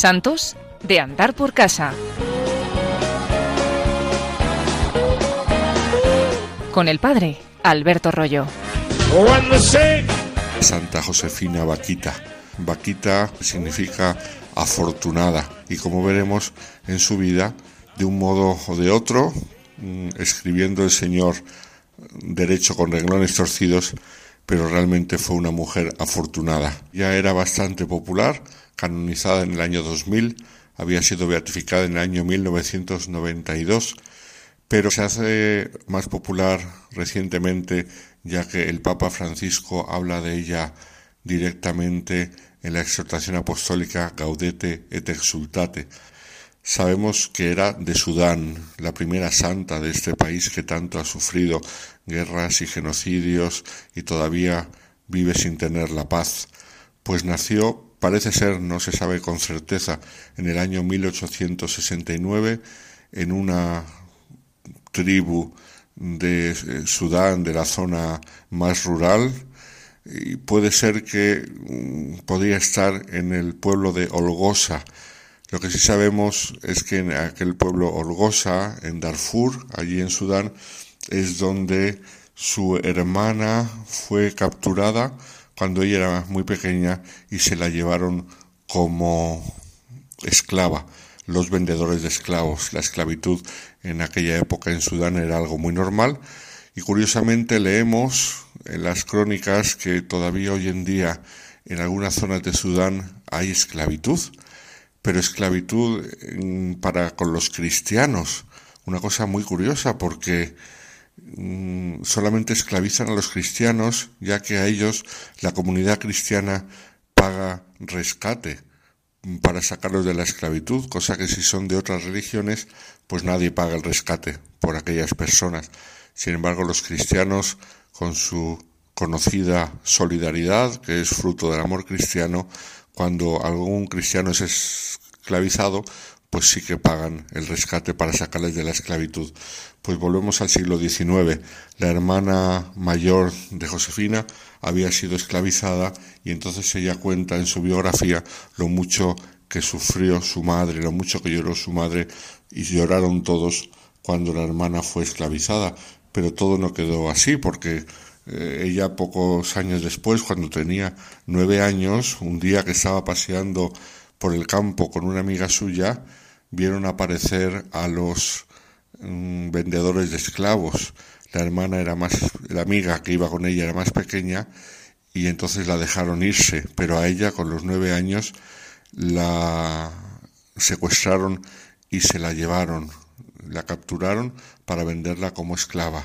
Santos de andar por casa. Con el padre Alberto Rollo. Santa Josefina Vaquita. Vaquita significa afortunada y como veremos en su vida, de un modo o de otro, mm, escribiendo el Señor derecho con renglones torcidos, pero realmente fue una mujer afortunada. Ya era bastante popular, canonizada en el año 2000, había sido beatificada en el año 1992, pero se hace más popular recientemente ya que el Papa Francisco habla de ella directamente en la exhortación apostólica Gaudete et Exultate. Sabemos que era de Sudán, la primera santa de este país que tanto ha sufrido guerras y genocidios y todavía vive sin tener la paz, pues nació, parece ser, no se sabe con certeza, en el año 1869 en una tribu de eh, Sudán, de la zona más rural, y puede ser que mm, podría estar en el pueblo de Olgosa. Lo que sí sabemos es que en aquel pueblo Olgosa, en Darfur, allí en Sudán, es donde su hermana fue capturada cuando ella era muy pequeña y se la llevaron como esclava los vendedores de esclavos. La esclavitud en aquella época en Sudán era algo muy normal y curiosamente leemos en las crónicas que todavía hoy en día en algunas zonas de Sudán hay esclavitud, pero esclavitud para con los cristianos. Una cosa muy curiosa porque mm, solamente esclavizan a los cristianos ya que a ellos la comunidad cristiana paga rescate para sacarlos de la esclavitud, cosa que si son de otras religiones, pues nadie paga el rescate por aquellas personas. Sin embargo, los cristianos, con su conocida solidaridad, que es fruto del amor cristiano, cuando algún cristiano es esclavizado, pues sí que pagan el rescate para sacarles de la esclavitud. Pues volvemos al siglo XIX. La hermana mayor de Josefina había sido esclavizada y entonces ella cuenta en su biografía lo mucho que sufrió su madre, lo mucho que lloró su madre y lloraron todos cuando la hermana fue esclavizada. Pero todo no quedó así porque eh, ella pocos años después, cuando tenía nueve años, un día que estaba paseando por el campo con una amiga suya, vieron aparecer a los mm, vendedores de esclavos. La hermana era más, la amiga que iba con ella era más pequeña y entonces la dejaron irse, pero a ella con los nueve años la secuestraron y se la llevaron, la capturaron para venderla como esclava.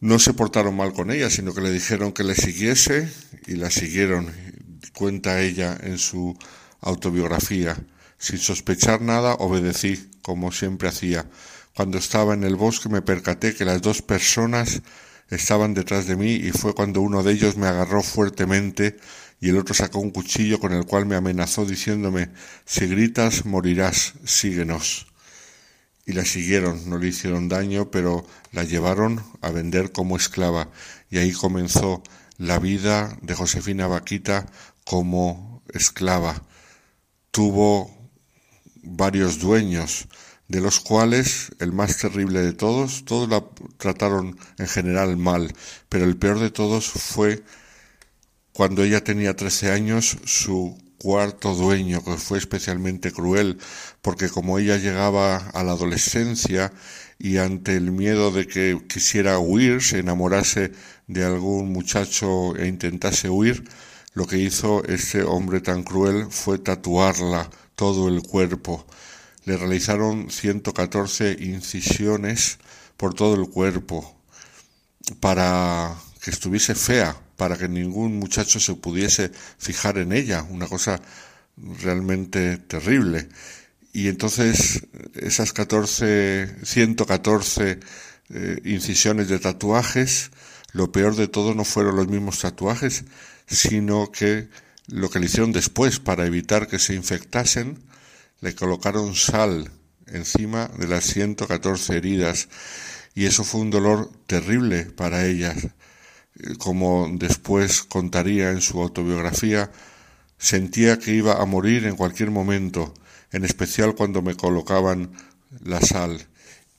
No se portaron mal con ella, sino que le dijeron que le siguiese y la siguieron, cuenta ella en su autobiografía. Sin sospechar nada, obedecí, como siempre hacía. Cuando estaba en el bosque me percaté que las dos personas estaban detrás de mí y fue cuando uno de ellos me agarró fuertemente y el otro sacó un cuchillo con el cual me amenazó diciéndome si gritas morirás, síguenos. Y la siguieron, no le hicieron daño, pero la llevaron a vender como esclava y ahí comenzó la vida de Josefina Vaquita como esclava. Tuvo varios dueños, de los cuales el más terrible de todos, todos la trataron en general mal, pero el peor de todos fue cuando ella tenía 13 años, su cuarto dueño, que fue especialmente cruel, porque como ella llegaba a la adolescencia y ante el miedo de que quisiera huir, se enamorase de algún muchacho e intentase huir, lo que hizo ese hombre tan cruel fue tatuarla todo el cuerpo. Le realizaron 114 incisiones por todo el cuerpo para que estuviese fea, para que ningún muchacho se pudiese fijar en ella, una cosa realmente terrible. Y entonces esas 14, 114 eh, incisiones de tatuajes, lo peor de todo no fueron los mismos tatuajes, sino que lo que le hicieron después para evitar que se infectasen, le colocaron sal encima de las 114 heridas y eso fue un dolor terrible para ella. Como después contaría en su autobiografía, Sentía que iba a morir en cualquier momento, en especial cuando me colocaban la sal,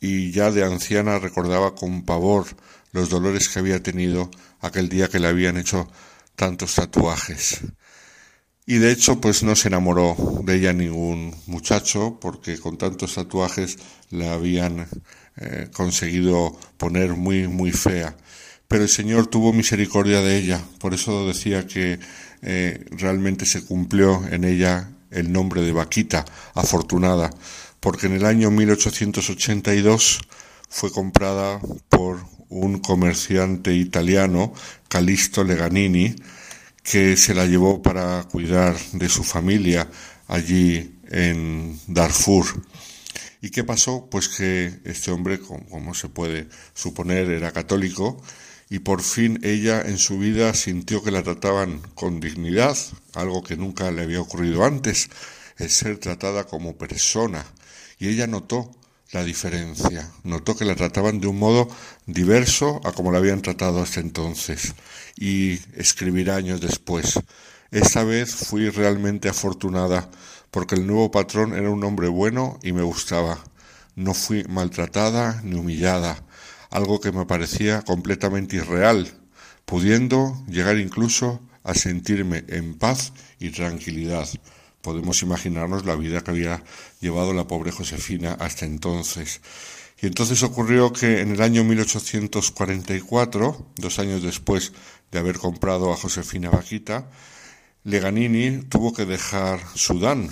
y ya de anciana recordaba con pavor los dolores que había tenido aquel día que le habían hecho tantos tatuajes. Y de hecho, pues no se enamoró de ella ningún muchacho, porque con tantos tatuajes la habían eh, conseguido poner muy, muy fea. Pero el Señor tuvo misericordia de ella, por eso decía que eh, realmente se cumplió en ella el nombre de Vaquita, afortunada, porque en el año 1882 fue comprada por comerciante italiano, Calisto Leganini, que se la llevó para cuidar de su familia allí en Darfur. ¿Y qué pasó? Pues que este hombre, como se puede suponer, era católico y por fin ella en su vida sintió que la trataban con dignidad, algo que nunca le había ocurrido antes, el ser tratada como persona. Y ella notó la diferencia, notó que la trataban de un modo diverso a como la habían tratado hasta entonces. Y escribirá años después, esta vez fui realmente afortunada porque el nuevo patrón era un hombre bueno y me gustaba. No fui maltratada ni humillada, algo que me parecía completamente irreal, pudiendo llegar incluso a sentirme en paz y tranquilidad. Podemos imaginarnos la vida que había llevado la pobre Josefina hasta entonces. Y entonces ocurrió que en el año 1844, dos años después de haber comprado a Josefina Vaquita, Leganini tuvo que dejar Sudán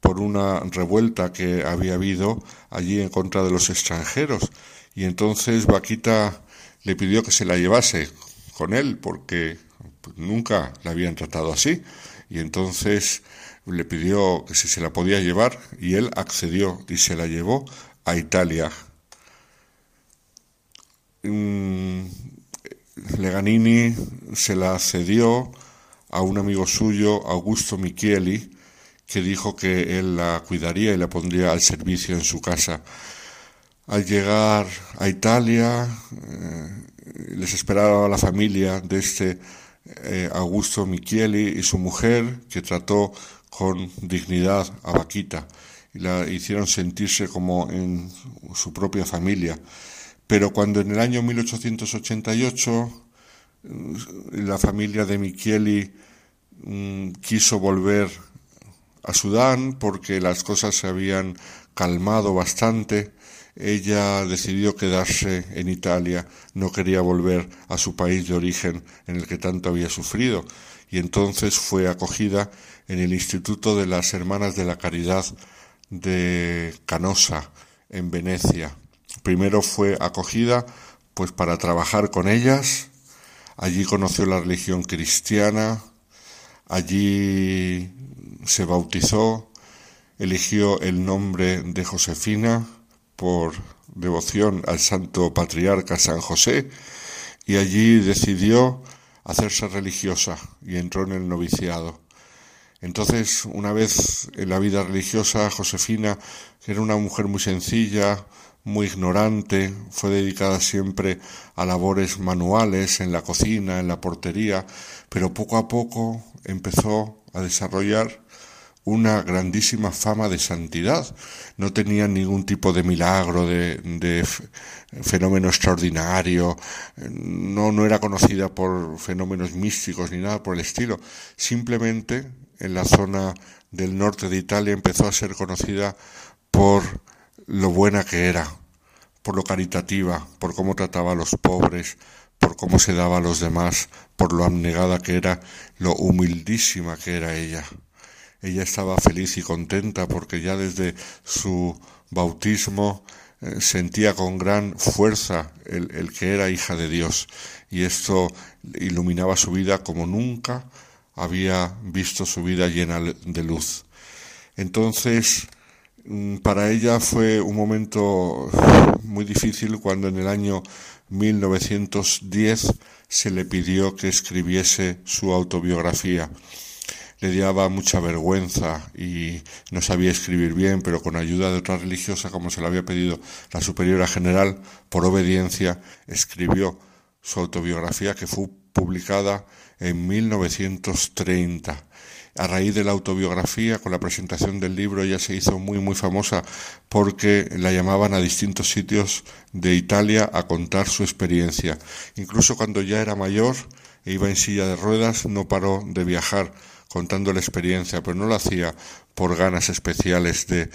por una revuelta que había habido allí en contra de los extranjeros y entonces Vaquita le pidió que se la llevase con él porque nunca la habían tratado así y entonces le pidió que si se la podía llevar y él accedió y se la llevó a Italia. Mm, Leganini se la cedió a un amigo suyo, Augusto Micheli, que dijo que él la cuidaría y la pondría al servicio en su casa. Al llegar a Italia, eh, les esperaba la familia de este eh, Augusto Micheli y su mujer, que trató con dignidad a Vaquita y la hicieron sentirse como en su propia familia. Pero cuando en el año 1888 la familia de Micheli mm, quiso volver a Sudán porque las cosas se habían calmado bastante. Ella decidió quedarse en Italia, no quería volver a su país de origen en el que tanto había sufrido, y entonces fue acogida en el Instituto de las Hermanas de la Caridad de Canosa, en Venecia. Primero fue acogida pues para trabajar con ellas Allí conoció la religión cristiana, allí se bautizó, eligió el nombre de Josefina por devoción al santo patriarca San José y allí decidió hacerse religiosa y entró en el noviciado. Entonces, una vez en la vida religiosa, Josefina, que era una mujer muy sencilla, muy ignorante, fue dedicada siempre a labores manuales en la cocina, en la portería, pero poco a poco empezó a desarrollar una grandísima fama de santidad. No tenía ningún tipo de milagro, de, fenómeno extraordinario, no, no era conocida por fenómenos místicos ni nada por el estilo. Simplemente en la zona del norte de Italia empezó a ser conocida por lo buena que era, por lo caritativa, por cómo trataba a los pobres, por cómo se daba a los demás, por lo abnegada que era, lo humildísima que era ella. Ella estaba feliz y contenta porque ya desde su bautismo eh, sentía con gran fuerza el, el que era hija de Dios y esto iluminaba su vida como nunca había visto su vida llena de luz. Entonces, Mm, para ella fue un momento muy difícil cuando en el año 1910 se le pidió que escribiese su autobiografía. Le daba mucha vergüenza y no sabía escribir bien, pero con ayuda de otra religiosa, como se lo había pedido la superiora general, por obediencia, escribió su autobiografía que fue publicada en 1930. A raíz de la autobiografía, con la presentación del libro, ella se hizo muy, muy famosa porque la llamaban a distintos sitios de Italia a contar su experiencia. Incluso cuando ya era mayor e iba en silla de ruedas, no paró de viajar contando la experiencia, pero no lo hacía por ganas especiales de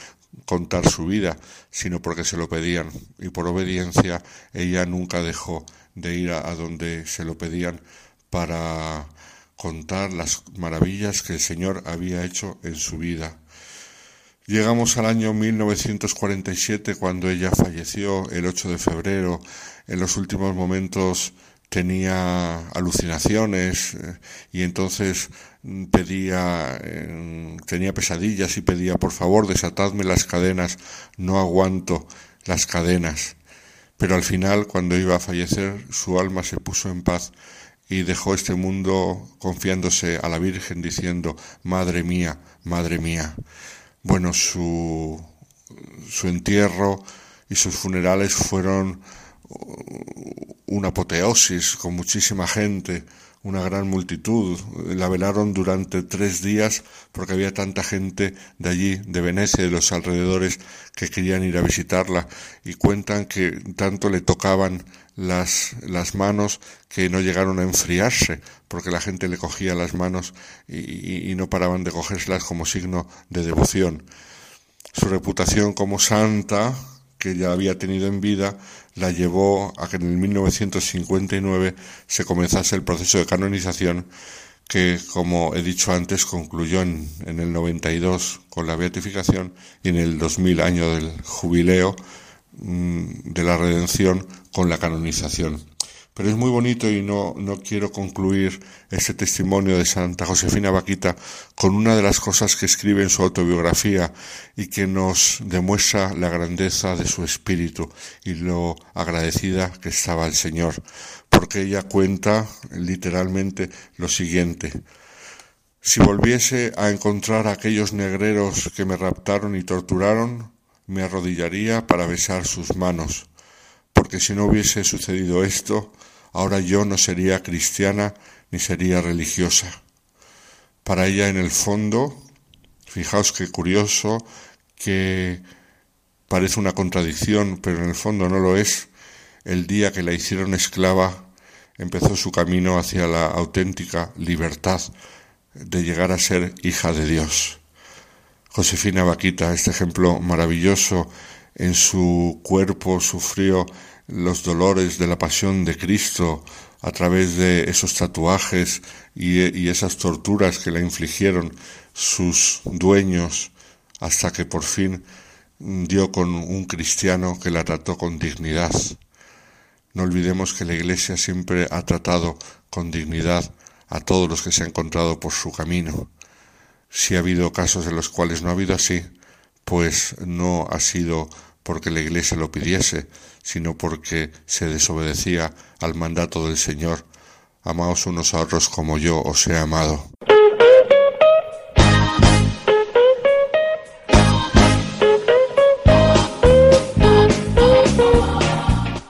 contar su vida, sino porque se lo pedían. Y por obediencia ella nunca dejó de ir a, donde se lo pedían para contar las maravillas que el Señor había hecho en su vida. Llegamos al año 1947 cuando ella falleció el 8 de febrero. En los últimos momentos tenía alucinaciones eh, y entonces pedía tenía pesadillas y pedía por favor desatadme las cadenas no aguanto las cadenas pero al final cuando iba a fallecer su alma se puso en paz y dejó este mundo confiándose a la Virgen diciendo, Madre mía, Madre mía. Bueno, su, su entierro y sus funerales fueron una apoteosis con muchísima gente, una gran multitud. La velaron durante tres días porque había tanta gente de allí, de Venecia de los alrededores, que querían ir a visitarla y cuentan que tanto le tocaban las, las manos que no llegaron a enfriarse porque la gente le cogía las manos y, y no paraban de cogérselas como signo de devoción. Su reputación como santa, que ya había tenido en vida, la llevó a que en el 1959 se comenzase el proceso de canonización que, como he dicho antes, concluyó en, en el 92 con la beatificación y en el 2000 año del jubileo mm, de la redención con la canonización. Pero es muy bonito y no, no quiero concluir ese testimonio de Santa Josefina Vaquita con una de las cosas que escribe en su autobiografía y que nos demuestra la grandeza de su espíritu y lo agradecida que estaba el Señor, porque ella cuenta literalmente lo siguiente. Si volviese a encontrar a aquellos negreros que me raptaron y torturaron, me arrodillaría para besar sus manos, porque si no hubiese sucedido esto, ahora yo no sería cristiana ni sería religiosa. Para ella en el fondo, fijaos qué curioso, que parece una contradicción, pero en el fondo no lo es, el día que la hicieron esclava empezó su camino hacia la auténtica libertad de llegar a ser hija de Dios. Josefina Vaquita, este ejemplo maravilloso, en su cuerpo sufrió los dolores de la pasión de Cristo a través de esos tatuajes y, esas torturas que le infligieron sus dueños hasta que por fin dio con un cristiano que la trató con dignidad. No olvidemos que la Iglesia siempre ha tratado con dignidad a todos los que se han encontrado por su camino. Si ha habido casos en los cuales no ha habido así, pues no ha sido porque la Iglesia lo pidiese, sino porque se desobedecía al mandato del Señor. Amaos unos a otros como yo os he amado.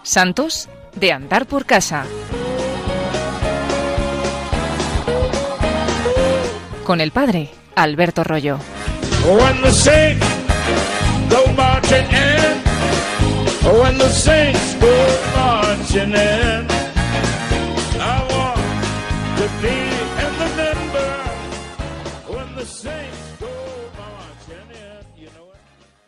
Santos de andar por casa. Con el padre Alberto Rollo. Go marching in. When the saints go marching in, I want to be.